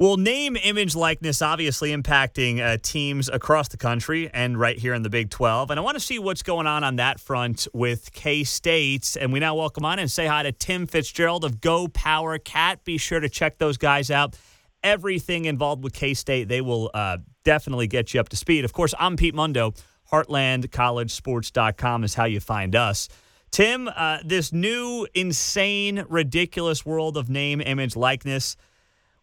Well, name, image, likeness obviously impacting uh, teams across the country and right here in the Big 12. And I want to see what's going on on that front with K State. And we now welcome on and say hi to Tim Fitzgerald of Go Power Cat. Be sure to check those guys out. Everything involved with K State, they will uh, definitely get you up to speed. Of course, I'm Pete Mundo. HeartlandCollegeSports.com is how you find us. Tim, uh, this new, insane, ridiculous world of name, image, likeness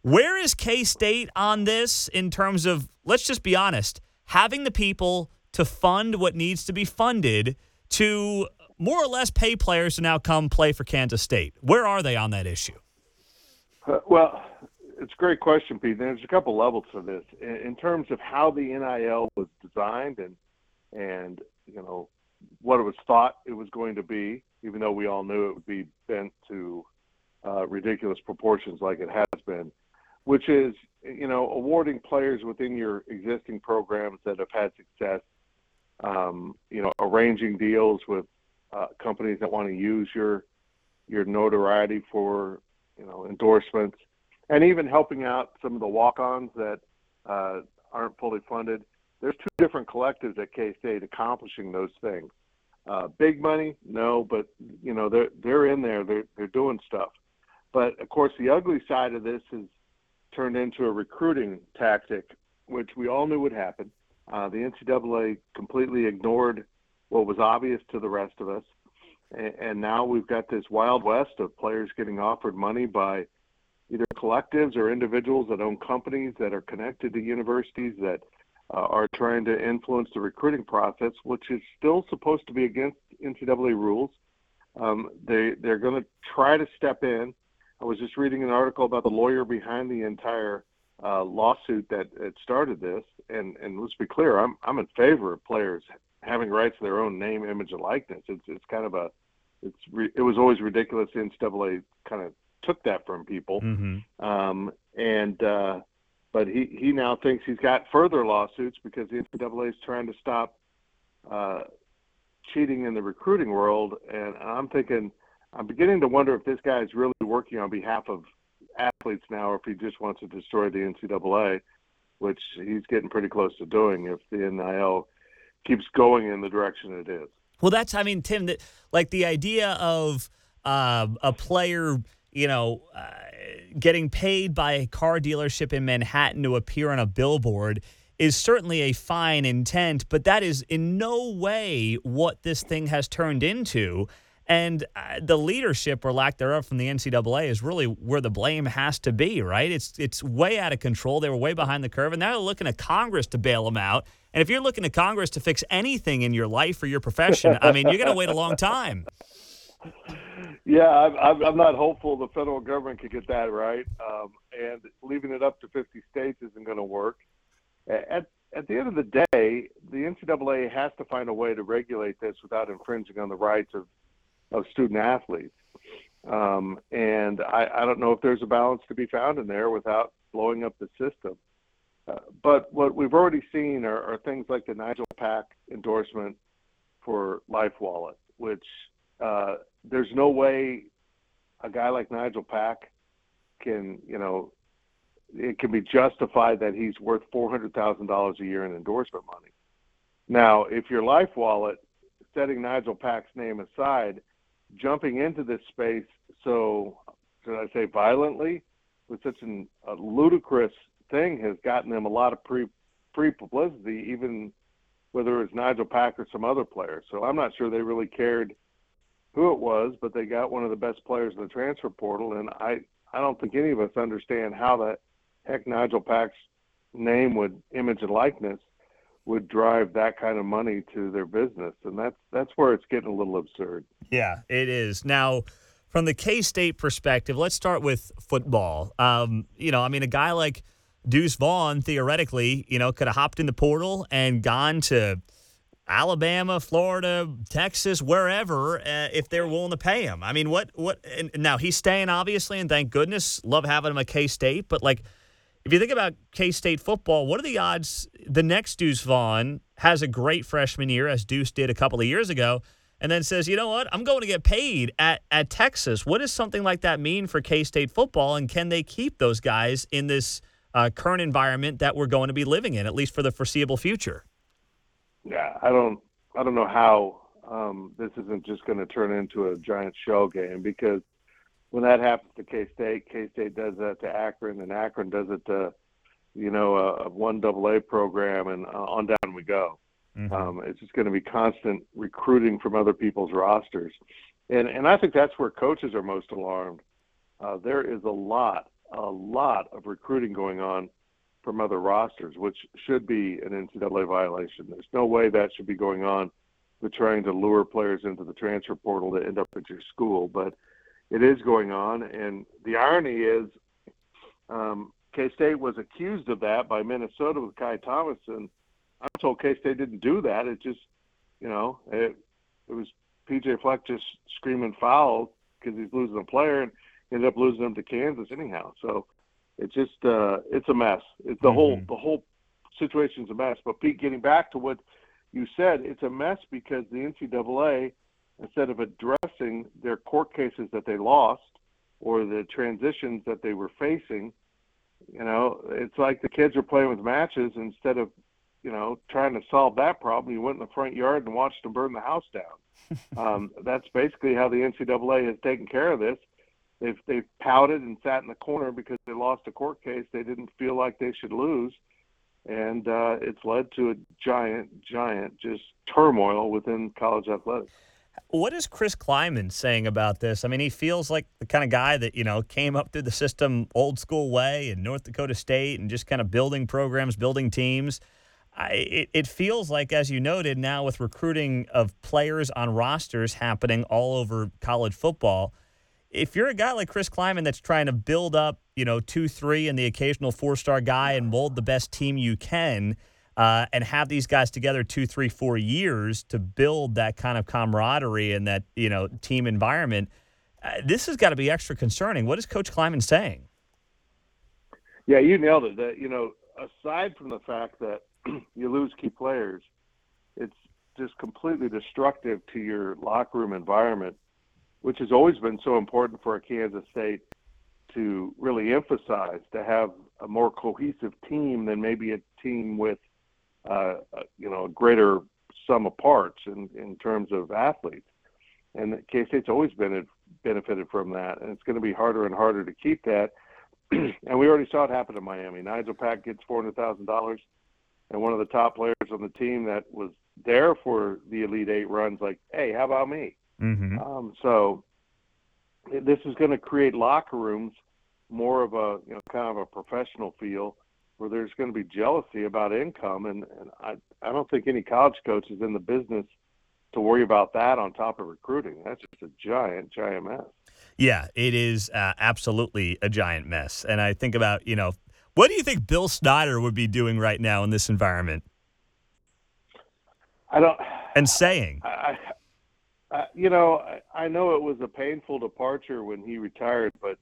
where is K State on this in terms of, let's just be honest, having the people to fund what needs to be funded to more or less pay players to now come play for Kansas State? Where are they on that issue? Uh, well, it's a great question, Pete. There's a couple levels to this in, in terms of how the NIL was designed and and you know what it was thought it was going to be, even though we all knew it would be bent to uh, ridiculous proportions like it has been which is you know awarding players within your existing programs that have had success. Um, you know, arranging deals with uh, companies that want to use your your notoriety for you know endorsements, and even helping out some of the walk-ons that uh, aren't fully funded. There's two different collectives at K State accomplishing those things. Uh, big money, no, but you know they're they're in there. They're they're doing stuff. But of course, the ugly side of this is turned into a recruiting tactic, which we all knew would happen. Uh, the NCAA completely ignored what was obvious to the rest of us. And, and now we've got this wild west of players getting offered money by either collectives or individuals that own companies that are connected to universities that uh, are trying to influence the recruiting process, which is still supposed to be against NCAA rules. Um, they they're going to try to step in I was just reading an article about the lawyer behind the entire uh, lawsuit that, that started this, and and let's be clear, I'm I'm in favor of players having rights to their own name, image, and likeness. It's it's kind of a it's re, it was always ridiculous. The NCAA kind of took that from people, mm-hmm. um, and uh, but he he now thinks he's got further lawsuits because the NCAA is trying to stop uh, cheating in the recruiting world, and I'm thinking I'm beginning to wonder if this guy is really working on behalf of athletes now, or if he just wants to destroy the NCAA, which he's getting pretty close to doing if the NIL keeps going in the direction it is. Well, that's I mean, Tim, that like the idea of uh, a player, you know, uh, getting paid by a car dealership in Manhattan to appear on a billboard is certainly a fine intent, but that is in no way what this thing has turned into. And uh, the leadership or lack thereof from the NCAA is really where the blame has to be, right? It's it's way out of control. They were way behind the curve, and now they're looking to Congress to bail them out. And if you're looking to Congress to fix anything in your life or your profession, I mean, you're going to wait a long time. Yeah, I'm, I'm not hopeful the federal government could get that right, um, and leaving it up to 50 states isn't going to work. At at the end of the day, the NCAA has to find a way to regulate this without infringing on the rights of of student athletes. Um, and I, I, don't know if there's a balance to be found in there without blowing up the system. Uh, but what we've already seen are, are, things like the Nigel Pack endorsement for LifeWallet, which uh, there's no way a guy like Nigel Pack can, you know, it can be justified that he's worth $400,000 a year in endorsement money. Now, if your LifeWallet, setting Nigel Pack's name aside, jumping into this space so, should I say, violently, with such an, a ludicrous thing, has gotten them a lot of pre pre publicity, even whether it's Nigel Pack or some other player. So I'm not sure they really cared who it was, but they got one of the best players in the transfer portal, and I I don't think any of us understand how the heck Nigel Pack's name would image and likeness would drive that kind of money to their business, and that's that's where it's getting a little absurd. Yeah, it is now. From the K State perspective, let's start with football. Um, you know, I mean, a guy like Deuce Vaughn, theoretically, you know, could have hopped in the portal and gone to Alabama, Florida, Texas, wherever, uh, if they're willing to pay him. I mean, what, what, now he's staying, obviously, and thank goodness. Love having him at K State, but like, if you think about K State football, what are the odds the next Deuce Vaughn has a great freshman year, as Deuce did a couple of years ago, and then says, you know what, I'm going to get paid at, at Texas? What does something like that mean for K State football, and can they keep those guys in this uh, current environment that we're going to be living in, at least for the foreseeable future. Yeah, I don't, I don't know how um, this isn't just going to turn into a giant shell game because when that happens to K State, K State does that to Akron, and Akron does it to, you know, a, one double A program, and uh, on down we go. Mm-hmm. Um, it's just going to be constant recruiting from other people's rosters, and and I think that's where coaches are most alarmed. Uh, there is a lot, a lot of recruiting going on from other rosters, which should be an NCAA violation. There's no way that should be going on with trying to lure players into the transfer portal to end up at your school, but it is going on. And the irony is, um, K State was accused of that by Minnesota with Kai Thomas, and I'm told K State didn't do that. It just, you know, it, it was PJ Fleck just screaming foul because he's losing a player and ended up losing them to Kansas anyhow. So it's just uh, it's a mess. It's the mm-hmm. whole the whole situation's a mess. But Pete, getting back to what you said, it's a mess because the NCAA, instead of addressing their court cases that they lost or the transitions that they were facing, you know, it's like the kids are playing with matches instead of, you know, trying to solve that problem. You went in the front yard and watched them burn the house down. um, that's basically how the NCAA has taken care of this. They've they've pouted and sat in the corner because they lost a court case they didn't feel like they should lose, and uh, it's led to a giant, giant just turmoil within college athletics. What is Chris Klieman saying about this? I mean, he feels like the kind of guy that, you know, came up through the system old school way in North Dakota State and just kind of building programs, building teams. I, it, it feels like, as you noted, now with recruiting of players on rosters happening all over college football, if you're a guy like Chris Klieman that's trying to build up, you know, two, three, and the occasional four star guy and mold the best team you can – uh, and have these guys together two, three, four years to build that kind of camaraderie and that you know team environment. Uh, this has got to be extra concerning. What is Coach Klieman saying? Yeah, you nailed it. That you know, aside from the fact that you lose key players, it's just completely destructive to your locker room environment, which has always been so important for a Kansas State to really emphasize to have a more cohesive team than maybe a team with uh, you know, a greater sum of parts in, in terms of athletes. And K State's always been benefited from that, and it's going to be harder and harder to keep that. and we already saw it happen in Miami. Nigel Pack gets four hundred thousand dollars, and one of the top players on the team that was there for the Elite Eight runs, like, hey, how about me? Mm-hmm. Um, so this is going to create locker rooms more of a you know kind of a professional feel where there's going to be jealousy about income, and, and I I don't think any college coach is in the business to worry about that on top of recruiting. That's just a giant, giant mess. Yeah, it is uh, absolutely a giant mess. And I think about, you know, what do you think Bill Snyder would be doing right now in this environment? I don't. And saying. I, I, you know, I, I know it was a painful departure when he retired, but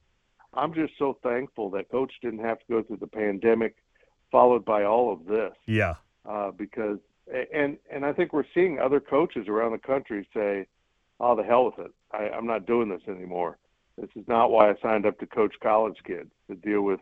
I'm just so thankful that Coach didn't have to go through the pandemic followed by all of this. Yeah. Uh, because and and I think we're seeing other coaches around the country say, "Oh, the hell with it! I, I'm not doing this anymore. This is not why I signed up to coach college kids to deal with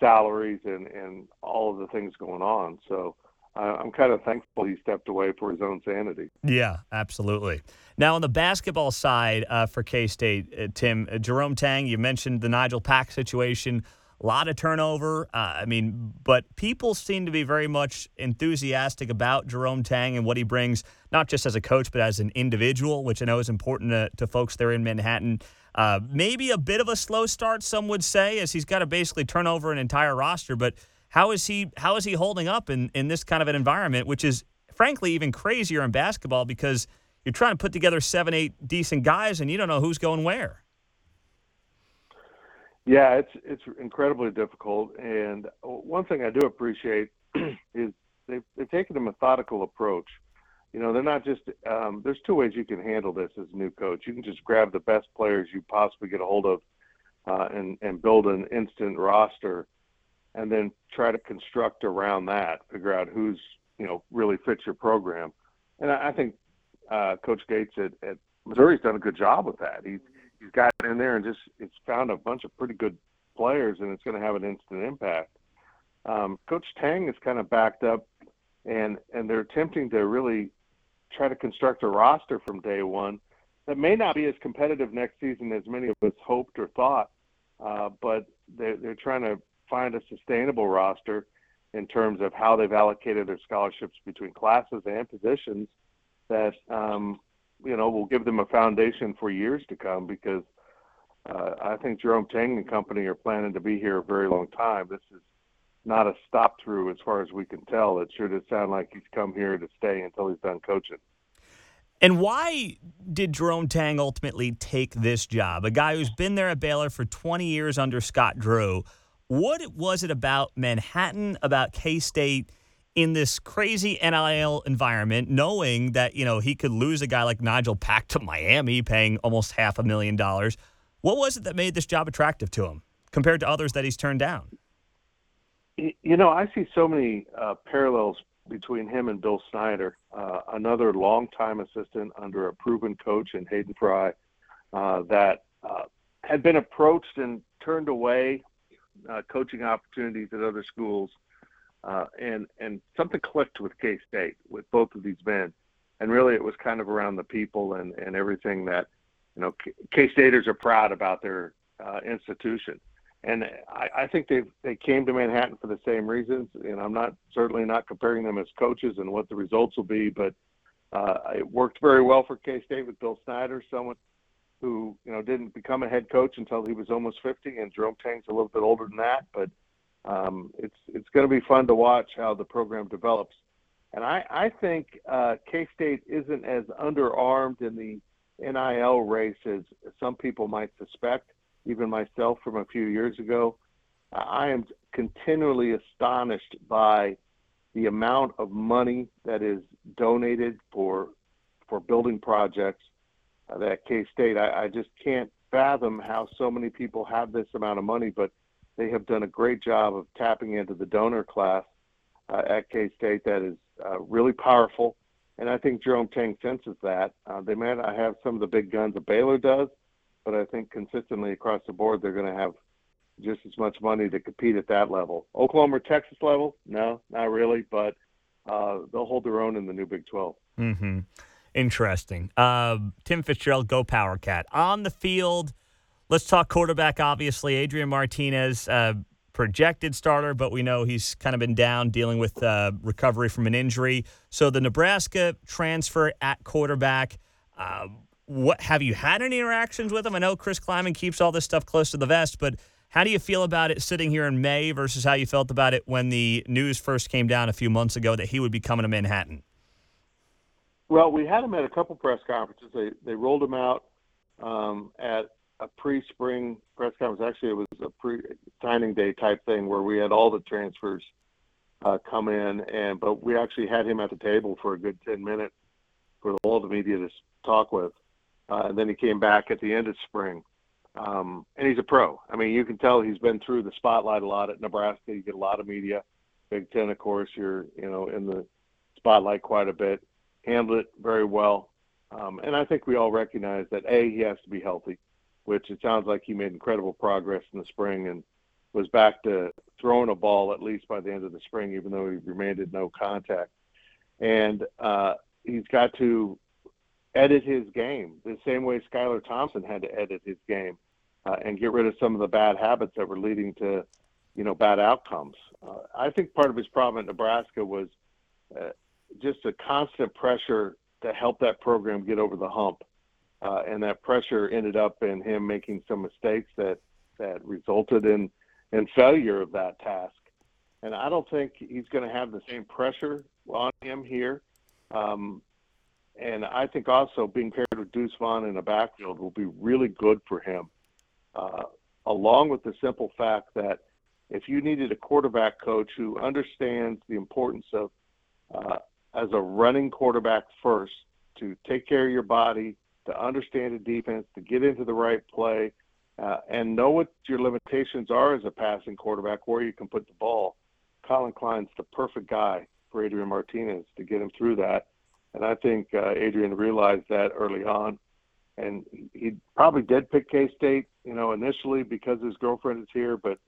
salaries and and all of the things going on." So. I'm kind of thankful he stepped away for his own sanity. Yeah, absolutely. Now, on the basketball side uh, for K State, uh, Tim, uh, Jerome Tang, you mentioned the Nigel Pack situation a lot of turnover. Uh, I mean, but people seem to be very much enthusiastic about Jerome Tang and what he brings, not just as a coach, but as an individual, which I know is important to, to folks there in Manhattan. Uh, maybe a bit of a slow start, some would say, as he's got to basically turn over an entire roster. But how is he? How is he holding up in, in this kind of an environment, which is frankly even crazier in basketball because you're trying to put together seven, eight decent guys, and you don't know who's going where. Yeah, it's it's incredibly difficult. And one thing I do appreciate is they've they've taken a methodical approach. You know, they're not just. Um, there's two ways you can handle this as a new coach. You can just grab the best players you possibly get a hold of, uh, and and build an instant roster, and then try to construct around that. Figure out who's you know really fits your program. And I, I think uh, Coach Gates at, at Missouri's done a good job with that. He's he's gotten in there and just it's found a bunch of pretty good players, and it's going to have an instant impact. um, Coach Tang is kind of backed up, and and they're attempting to really try to construct a roster from day one that may not be as competitive next season as many of us hoped or thought, uh, but they're, they're trying to find a sustainable roster in terms of how they've allocated their scholarships between classes and positions that um, you know will give them a foundation for years to come because uh, I think Jerome Tang and company are planning to be here a very long time. This is not a stop through as far as we can tell. It sure does sound like he's come here to stay until he's done coaching. And why did Jerome Tang ultimately take this job? A guy who's been there at Baylor for 20 years under Scott Drew. What was it about Manhattan, about K State? In this crazy NIL environment, knowing that you know he could lose a guy like Nigel Pack to Miami, paying almost half a million dollars. What was it that made this job attractive to him compared to others that he's turned down? You know, I see so many uh, parallels between him and Bill Snyder, uh, another longtime assistant under a proven coach in Hayden Fry, uh, that uh, had been approached and turned away uh, coaching opportunities at other schools, uh, and and something clicked with K State with both of these men, and really it was kind of around the people and and everything that you know K Staters are proud about their uh, institution and I, I think they they came to Manhattan for the same reasons. And I'm not certainly not comparing them as coaches and what the results will be, but uh, it worked very well for K State with Bill Snyder, someone who you know didn't become a head coach until he was almost 50, and Jerome Tang's a little bit older than that. But um, it's it's going to be fun to watch how the program develops. And I, I think uh, K State isn't as underarmed in the NIL race as some people might suspect even myself from a few years ago. I am continually astonished by the amount of money that is donated for for building projects uh, at K State. I, I just can't fathom how so many people have this amount of money, but they have done a great job of tapping into the donor class uh, at K State that is uh, really powerful. And I think Jerome Tang senses that. Uh, they may not have some of the big guns that Baylor does, but I think consistently across the board they're going to have just as much money to compete at that level. Oklahoma or Texas level? No, not really, but uh, they'll hold their own in the new Big 12. Mm-hmm. Interesting. Uh, Tim Fitzgerald, go Power Cat. On the field, let's talk quarterback, obviously. Adrian Martinez, uh, projected starter, but we know he's kind of been down dealing with uh, recovery from an injury. So the Nebraska transfer at quarterback. Uh, what have you had any interactions with him? I know Chris Klieman keeps all this stuff close to the vest, but how do you feel about it sitting here in May versus how you felt about it when the news first came down a few months ago that he would be coming to Manhattan? Well, we had him at a couple press conferences. They they rolled him out um, at a pre-spring press conference. Actually, it was a pre-signing day type thing where we had all the transfers uh, come in, and but we actually had him at the table for a good ten minutes for all the media to talk with. Uh, and then he came back at the end of spring. Um, and he's a pro. I mean, you can tell he's been through the spotlight a lot at Nebraska. You get a lot of media. Big Ten, of course, you're you know in the spotlight quite a bit. Handled it very well, um, and I think we all recognize that a he has to be healthy, which it sounds like he made incredible progress in the spring and was back to throwing a ball at least by the end of the spring, even though he remained at no contact. And uh, he's got to edit his game the same way Skylar Thompson had to edit his game uh, and get rid of some of the bad habits that were leading to, you know, bad outcomes. Uh, I think part of his problem at Nebraska was uh, just a constant pressure to help that program get over the hump, uh, and that pressure ended up in him making some mistakes that that resulted in in failure of that task. And I don't think he's going to have the same pressure on him here. Um, and I think also being paired with Deuce Vaughn in the backfield will be really good for him, uh, along with the simple fact that if you needed a quarterback coach who understands the importance of, uh, as a running quarterback first, to take care of your body, to understand the defense, to get into the right play, uh, and know what your limitations are as a passing quarterback, where you can put the ball. Collin Klein's the perfect guy for Adrian Martinez to get him through that and I think uh, Adrian realized that early on. And he probably did pick K State, you know, initially because his girlfriend is here. But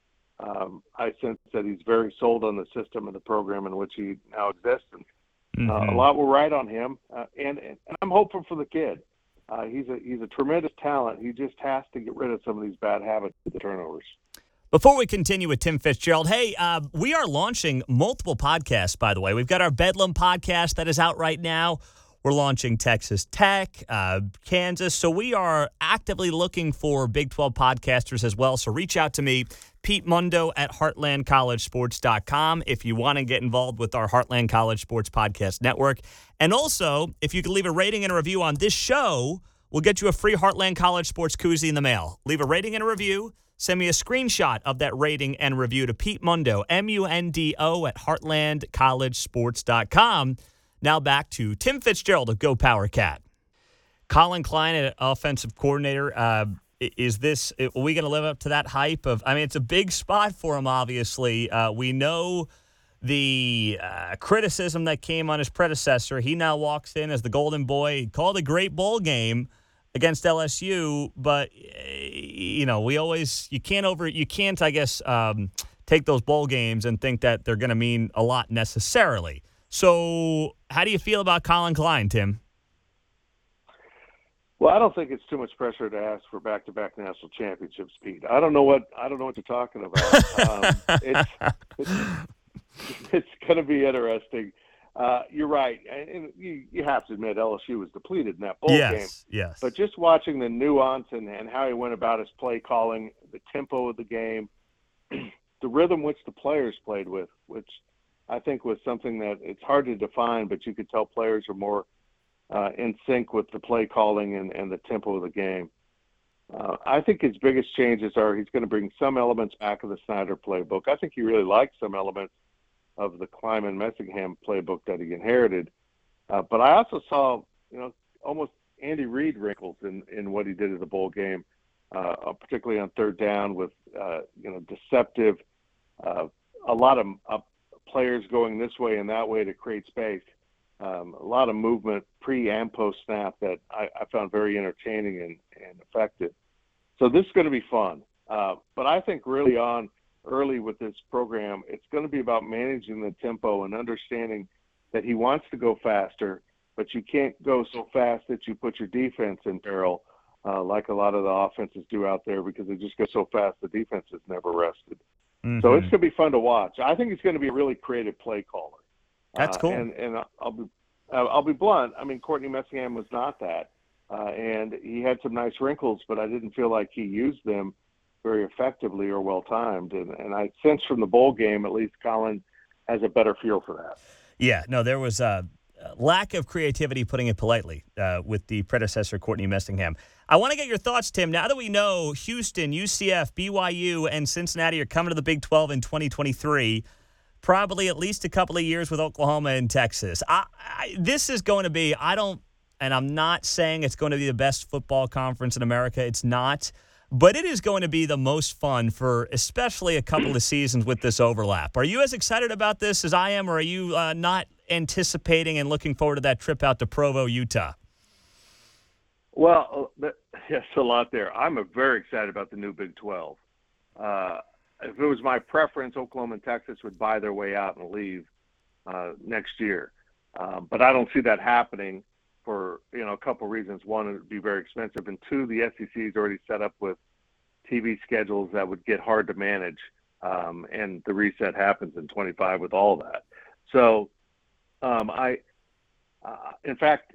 Um, I sense that he's very sold on the system and the program in which he now exists, and mm-hmm. uh, a mm-hmm. lot will ride on him. Uh, and, and I'm hopeful for the kid. Uh, he's a he's a tremendous talent. He just has to get rid of some of these bad habits, the turnovers. Before we continue with Tim Fitzgerald, hey, uh, we are launching multiple podcasts. By the way, we've got our Bedlam podcast that is out right now. We're launching Texas Tech, uh, Kansas. So we are actively looking for Big 12 podcasters as well. So reach out to me, Pete Mundo at heartlandcollegesports.com if you want to get involved with our Heartland College Sports Podcast Network. And also, if you can leave a rating and a review on this show, we'll get you a free Heartland College Sports koozie in the mail. Leave a rating and a review. Send me a screenshot of that rating and review to Pete Mundo, M U N D O, at heartlandcollegesports.com. Now back to Tim Fitzgerald of Go Power Cat. Collin Klein, offensive coordinator. Uh, is this are we going to live up to that hype of? I mean, it's a big spot for him. Obviously, uh, we know the uh, criticism that came on his predecessor. He now walks in as the golden boy. He called a great bowl game against LSU, but eh, you know we always you can't over you can't I guess um, take those bowl games and think that they're going to mean a lot necessarily. So, how do you feel about Collin Klein, Tim? Well, I don't think it's too much pressure to ask for back-to-back national championships, Pete. I don't know what I don't know what you're talking about. um, it's it's, it's going to be interesting. Uh, you're right, and you, you have to admit LSU was depleted in that bowl yes, game. Yes. But just watching the nuance and, and how he went about his play calling, the tempo of the game, the rhythm which the players played with, which I think was something that it's hard to define, but you could tell players are more uh, in sync with the play calling and, and the tempo of the game. Uh, I think his biggest changes are he's going to bring some elements back of the Snyder playbook. I think he really likes some elements of the Klieman Messingham playbook that he inherited. Uh, but I also saw, you know, almost Andy Reid wrinkles in, in what he did in the bowl game, uh, particularly on third down with, uh, you know, deceptive, uh, a lot of players going this way and that way to create space. Um, a lot of movement pre and post snap that I, I found very entertaining and, and effective. So this is going to be fun. Uh, but I think really on early with this program, it's going to be about managing the tempo and understanding that he wants to go faster, but you can't go so fast that you put your defense in peril, uh, like a lot of the offenses do out there, because they just go so fast the defense is never rested. Mm-hmm. So it's going to be fun to watch. I think he's going to be a really creative play caller. That's cool. Uh, and and I'll be I'll be blunt. I mean, Courtney Messingham was not that, uh, and he had some nice wrinkles, but I didn't feel like he used them very effectively or well timed. And and I sense from the bowl game, at least, Collin has a better feel for that. Yeah. No, there was a lack of creativity, putting it politely, uh, with the predecessor Courtney Messingham. I want to get your thoughts, Tim. Now that we know Houston, UCF, BYU, and Cincinnati are coming to the Big 12 in 2023, probably at least a couple of years with Oklahoma and Texas. I, I, this is going to be, I don't, and I'm not saying it's going to be the best football conference in America. It's not. But it is going to be the most fun for especially a couple of seasons with this overlap. Are you as excited about this as I am, or are you uh, not anticipating and looking forward to that trip out to Provo, Utah? Well, uh, yes, a lot there. I'm very excited about the new Big 12. Uh, if it was my preference, Oklahoma and Texas would buy their way out and leave uh, next year. Um, but I don't see that happening for you know a couple reasons. One, it would be very expensive, and two, the SEC is already set up with TV schedules that would get hard to manage, um, and the reset happens in 25 with all that. So, um, I, uh, in fact,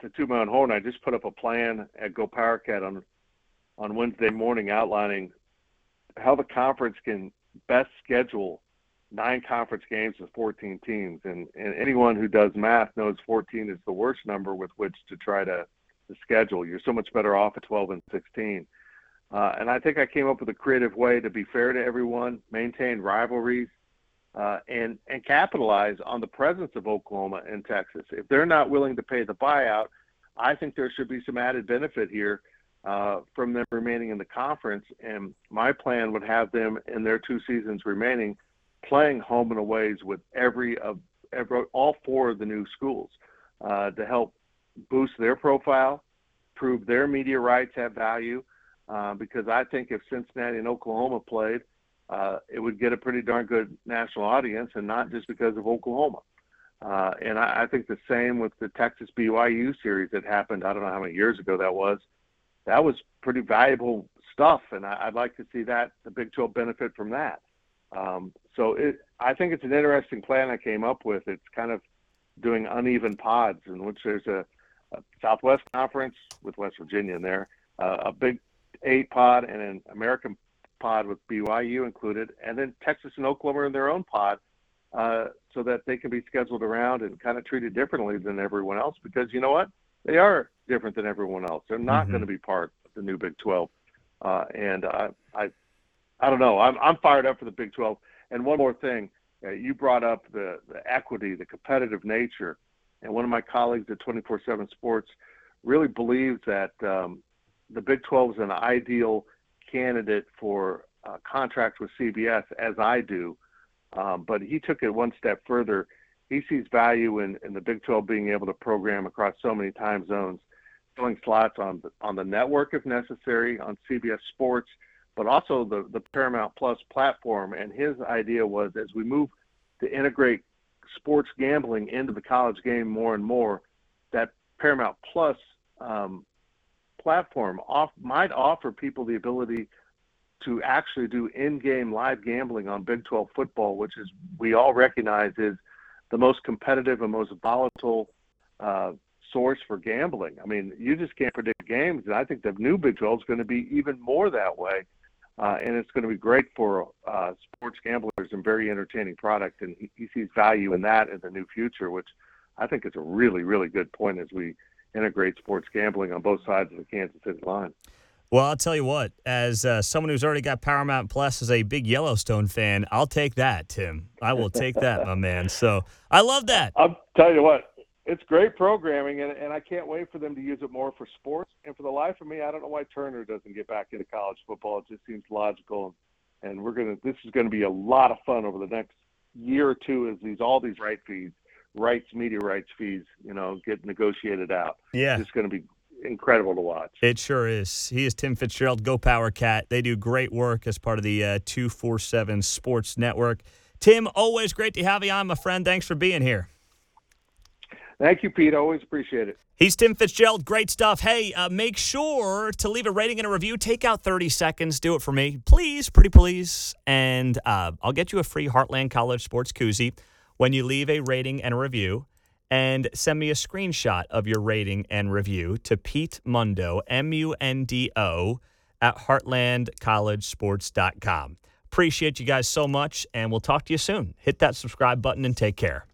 to toot my own horn, I just put up a plan at Go Power Cat on on Wednesday morning outlining how the conference can best schedule nine conference games with 14 teams. And, and anyone who does math knows 14 is the worst number with which to try to, to schedule. You're so much better off at 12 and 16. Uh, and I think I came up with a creative way to be fair to everyone, maintain rivalries, uh, and and capitalize on the presence of Oklahoma and Texas. If they're not willing to pay the buyout, I think there should be some added benefit here uh, from them remaining in the conference. And my plan would have them in their two seasons remaining playing home and aways with every of every, all four of the new schools uh, to help boost their profile, prove their media rights have value. Uh, because I think if Cincinnati and Oklahoma played, uh, it would get a pretty darn good national audience, and not just because of Oklahoma. Uh, and I, I think the same with the Texas BYU series that happened. I don't know how many years ago that was. That was pretty valuable stuff, and I, would like to see that the Big 12 benefit from that. Um, so it, I think it's an interesting plan I came up with. It's kind of doing uneven pods in which there's a, a Southwest Conference with West Virginia in there, uh, a Big Eight pod, and an American pod with BYU included, and then Texas and Oklahoma in their own pod, uh, so that they can be scheduled around and kind of treated differently than everyone else. Because you know what, they are different than everyone else. They're not mm-hmm. going to be part of the new Big 12, uh, and uh, I, I don't know. I'm I'm fired up for the Big 12. And one more thing, uh, you brought up the, the equity, the competitive nature, and one of my colleagues at 24/7 Sports really believes that um, the Big 12 is an ideal candidate for a contract with CBS, as I do. Um, but he took it one step further. He sees value in, in the Big 12 being able to program across so many time zones, filling slots on the, on the network if necessary, on CBS Sports, but also the, the Paramount Plus platform. And his idea was as we move to integrate sports gambling into the college game more and more, that Paramount Plus um, platform off, might offer people the ability to actually do in-game live gambling on Big 12 football, which is we all recognize is the most competitive and most volatile uh, source for gambling. I mean, you just can't predict games, and I think the new Big 12 is going to be even more that way. Uh, and it's going to be great for uh, sports gamblers and very entertaining product. And he, he sees value in that in the new future, which I think is a really, really good point as we integrate sports gambling on both sides of the Kansas City line. Well, I'll tell you what, as uh, someone who's already got Paramount Plus as a big Yellowstone fan, I'll take that, Tim. I will take that, my man. So I love that. I'll tell you what, it's great programming, and, and I can't wait for them to use it more for sports. And for the life of me, I don't know why Turner doesn't get back into college football. It just seems logical. And, we're gonna. This is going to be a lot of fun over the next year or two as these all these right fees, rights, media rights fees, you know, get negotiated out. Yeah, it's going to be incredible to watch. It sure is. He is Tim Fitzgerald, Go Power Cat. They do great work as part of the uh, 247 Sports Network. Tim, always great to have you on, my friend. Thanks for being here. Thank you, Pete. always appreciate it. He's Tim Fitzgerald. Great stuff. Hey, uh, make sure to leave a rating and a review. Take out 30 seconds. Do it for me. Please, pretty please. And uh, I'll get you a free Heartland College Sports Koozie when you leave a rating and a review. And send me a screenshot of your rating and review to Pete Mundo, M U N D O, at heartlandcollegesports.com. Appreciate you guys so much, and we'll talk to you soon. Hit that subscribe button and take care.